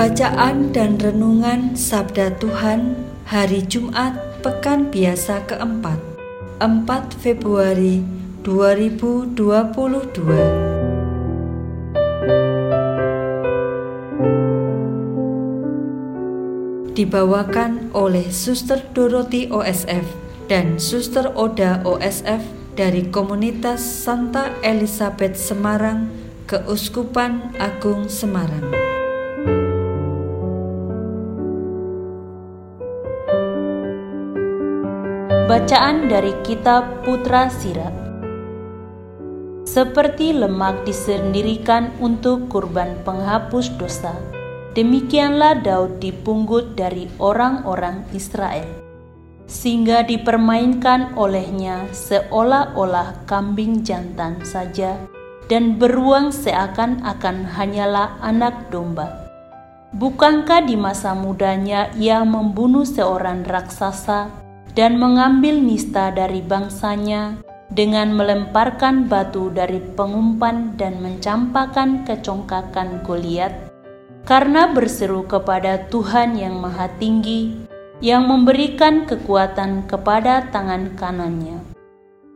Bacaan dan Renungan Sabda Tuhan Hari Jumat Pekan Biasa keempat 4 Februari 2022 Dibawakan oleh Suster Doroti OSF dan Suster Oda OSF dari Komunitas Santa Elizabeth Semarang, Keuskupan Agung Semarang. Bacaan dari Kitab Putra Sirat Seperti lemak disendirikan untuk kurban penghapus dosa, demikianlah Daud dipunggut dari orang-orang Israel, sehingga dipermainkan olehnya seolah-olah kambing jantan saja, dan beruang seakan-akan hanyalah anak domba. Bukankah di masa mudanya ia membunuh seorang raksasa dan mengambil nista dari bangsanya dengan melemparkan batu dari pengumpan dan mencampakkan kecongkakan Goliat karena berseru kepada Tuhan yang Maha Tinggi yang memberikan kekuatan kepada tangan kanannya.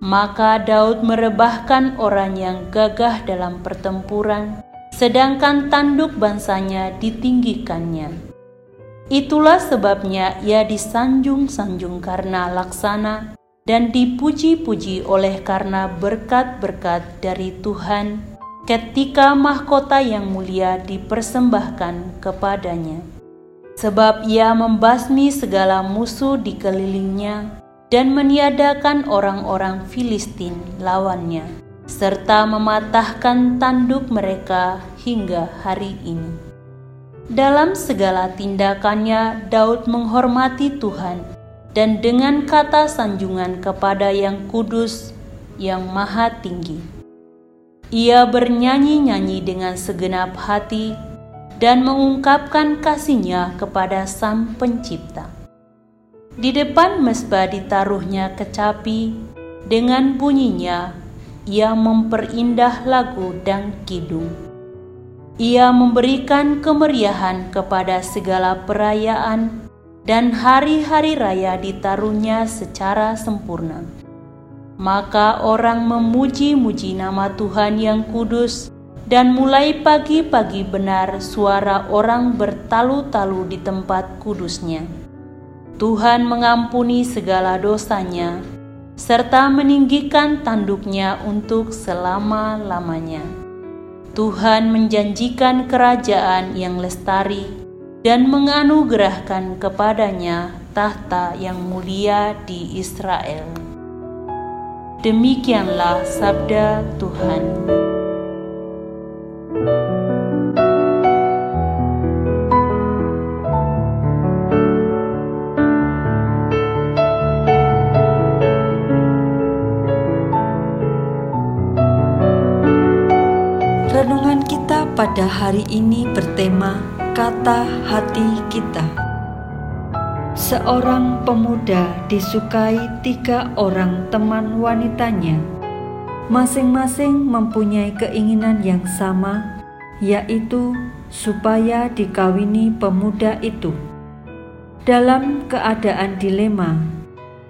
Maka Daud merebahkan orang yang gagah dalam pertempuran, sedangkan tanduk bangsanya ditinggikannya. Itulah sebabnya ia disanjung-sanjung karena laksana dan dipuji-puji oleh karena berkat-berkat dari Tuhan ketika mahkota yang mulia dipersembahkan kepadanya. Sebab ia membasmi segala musuh di kelilingnya dan meniadakan orang-orang Filistin lawannya, serta mematahkan tanduk mereka hingga hari ini. Dalam segala tindakannya, Daud menghormati Tuhan dan dengan kata sanjungan kepada Yang Kudus, yang Maha Tinggi. Ia bernyanyi-nyanyi dengan segenap hati dan mengungkapkan kasihnya kepada Sang Pencipta. Di depan mesbah ditaruhnya kecapi, dengan bunyinya ia memperindah lagu dan kidung ia memberikan kemeriahan kepada segala perayaan dan hari-hari raya ditaruhnya secara sempurna. Maka orang memuji-muji nama Tuhan yang kudus dan mulai pagi-pagi benar suara orang bertalu-talu di tempat kudusnya. Tuhan mengampuni segala dosanya serta meninggikan tanduknya untuk selama-lamanya. Tuhan menjanjikan kerajaan yang lestari dan menganugerahkan kepadanya tahta yang mulia di Israel. Demikianlah sabda Tuhan. Pada hari ini bertema kata hati kita. Seorang pemuda disukai tiga orang teman wanitanya. Masing-masing mempunyai keinginan yang sama, yaitu supaya dikawini pemuda itu. Dalam keadaan dilema,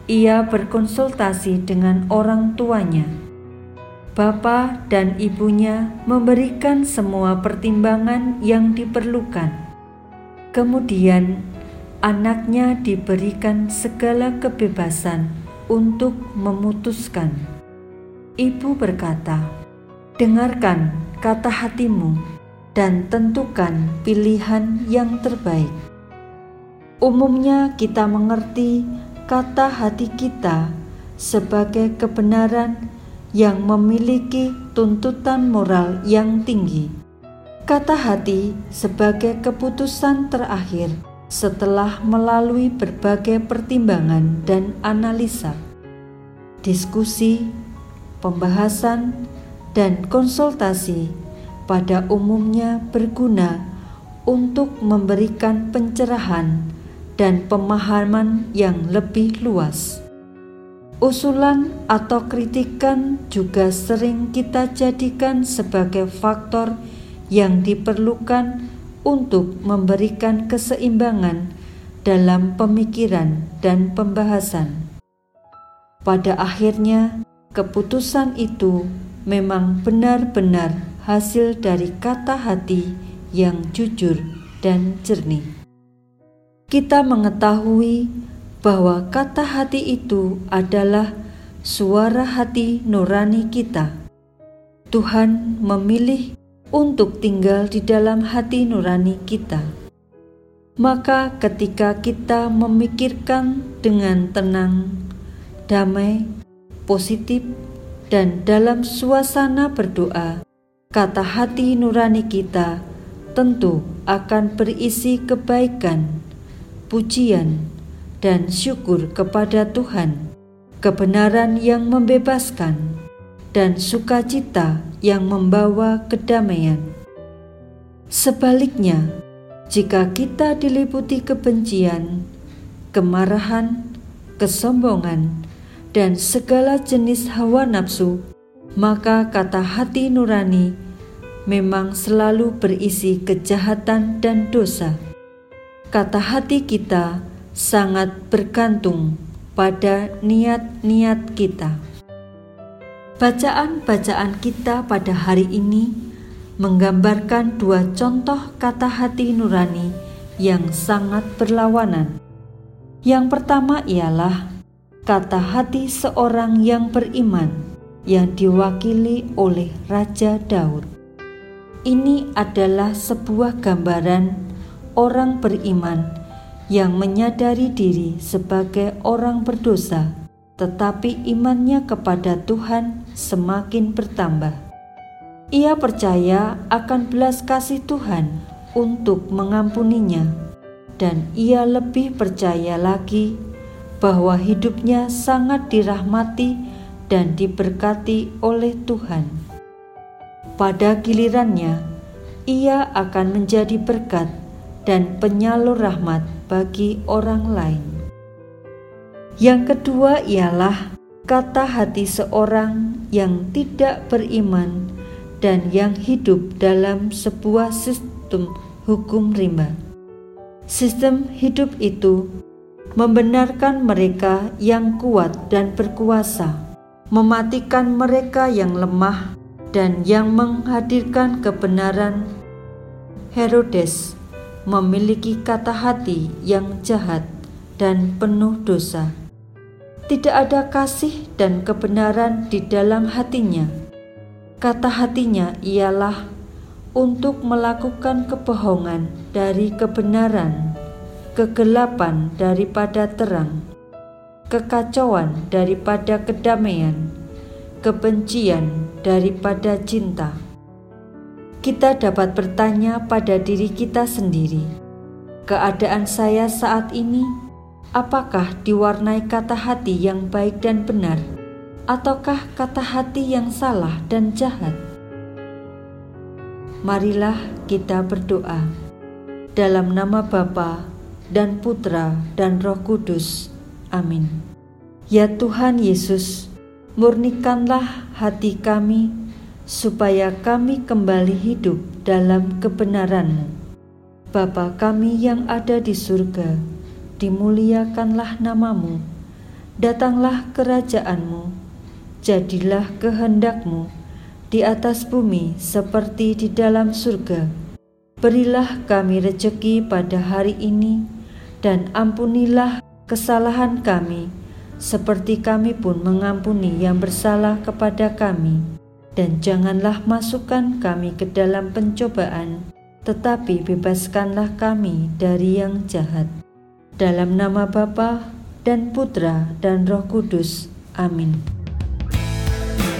ia berkonsultasi dengan orang tuanya Bapa dan ibunya memberikan semua pertimbangan yang diperlukan. Kemudian, anaknya diberikan segala kebebasan untuk memutuskan. Ibu berkata, "Dengarkan kata hatimu dan tentukan pilihan yang terbaik." Umumnya, kita mengerti kata hati kita sebagai kebenaran yang memiliki tuntutan moral yang tinggi. Kata hati sebagai keputusan terakhir setelah melalui berbagai pertimbangan dan analisa, diskusi, pembahasan, dan konsultasi pada umumnya berguna untuk memberikan pencerahan dan pemahaman yang lebih luas. Usulan atau kritikan juga sering kita jadikan sebagai faktor yang diperlukan untuk memberikan keseimbangan dalam pemikiran dan pembahasan. Pada akhirnya, keputusan itu memang benar-benar hasil dari kata hati yang jujur dan jernih. Kita mengetahui bahwa kata hati itu adalah suara hati nurani kita. Tuhan memilih untuk tinggal di dalam hati nurani kita. Maka, ketika kita memikirkan dengan tenang, damai, positif, dan dalam suasana berdoa, kata hati nurani kita tentu akan berisi kebaikan, pujian, dan syukur kepada Tuhan, kebenaran yang membebaskan, dan sukacita yang membawa kedamaian. Sebaliknya, jika kita diliputi kebencian, kemarahan, kesombongan, dan segala jenis hawa nafsu, maka kata hati nurani memang selalu berisi kejahatan dan dosa. Kata hati kita sangat bergantung pada niat-niat kita. Bacaan-bacaan kita pada hari ini menggambarkan dua contoh kata hati nurani yang sangat berlawanan. Yang pertama ialah kata hati seorang yang beriman yang diwakili oleh Raja Daud. Ini adalah sebuah gambaran orang beriman yang menyadari diri sebagai orang berdosa, tetapi imannya kepada Tuhan semakin bertambah. Ia percaya akan belas kasih Tuhan untuk mengampuninya, dan ia lebih percaya lagi bahwa hidupnya sangat dirahmati dan diberkati oleh Tuhan. Pada gilirannya, ia akan menjadi berkat dan penyalur rahmat bagi orang lain. Yang kedua ialah kata hati seorang yang tidak beriman dan yang hidup dalam sebuah sistem hukum rimba. Sistem hidup itu membenarkan mereka yang kuat dan berkuasa, mematikan mereka yang lemah, dan yang menghadirkan kebenaran. Herodes memiliki kata hati yang jahat dan penuh dosa. Tidak ada kasih dan kebenaran di dalam hatinya. Kata hatinya ialah untuk melakukan kebohongan dari kebenaran, kegelapan daripada terang, kekacauan daripada kedamaian, kebencian daripada cinta kita dapat bertanya pada diri kita sendiri, keadaan saya saat ini apakah diwarnai kata hati yang baik dan benar, ataukah kata hati yang salah dan jahat? Marilah kita berdoa dalam nama Bapa dan Putra dan Roh Kudus. Amin. Ya Tuhan Yesus, murnikanlah hati kami supaya kami kembali hidup dalam kebenaran-Mu. Bapa kami yang ada di surga, dimuliakanlah namamu, datanglah kerajaan-Mu, jadilah kehendak-Mu di atas bumi seperti di dalam surga. Berilah kami rejeki pada hari ini, dan ampunilah kesalahan kami, seperti kami pun mengampuni yang bersalah kepada kami dan janganlah masukkan kami ke dalam pencobaan, tetapi bebaskanlah kami dari yang jahat. Dalam nama Bapa dan Putra dan Roh Kudus. Amin.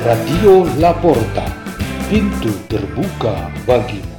Radio Laporta, pintu terbuka bagimu.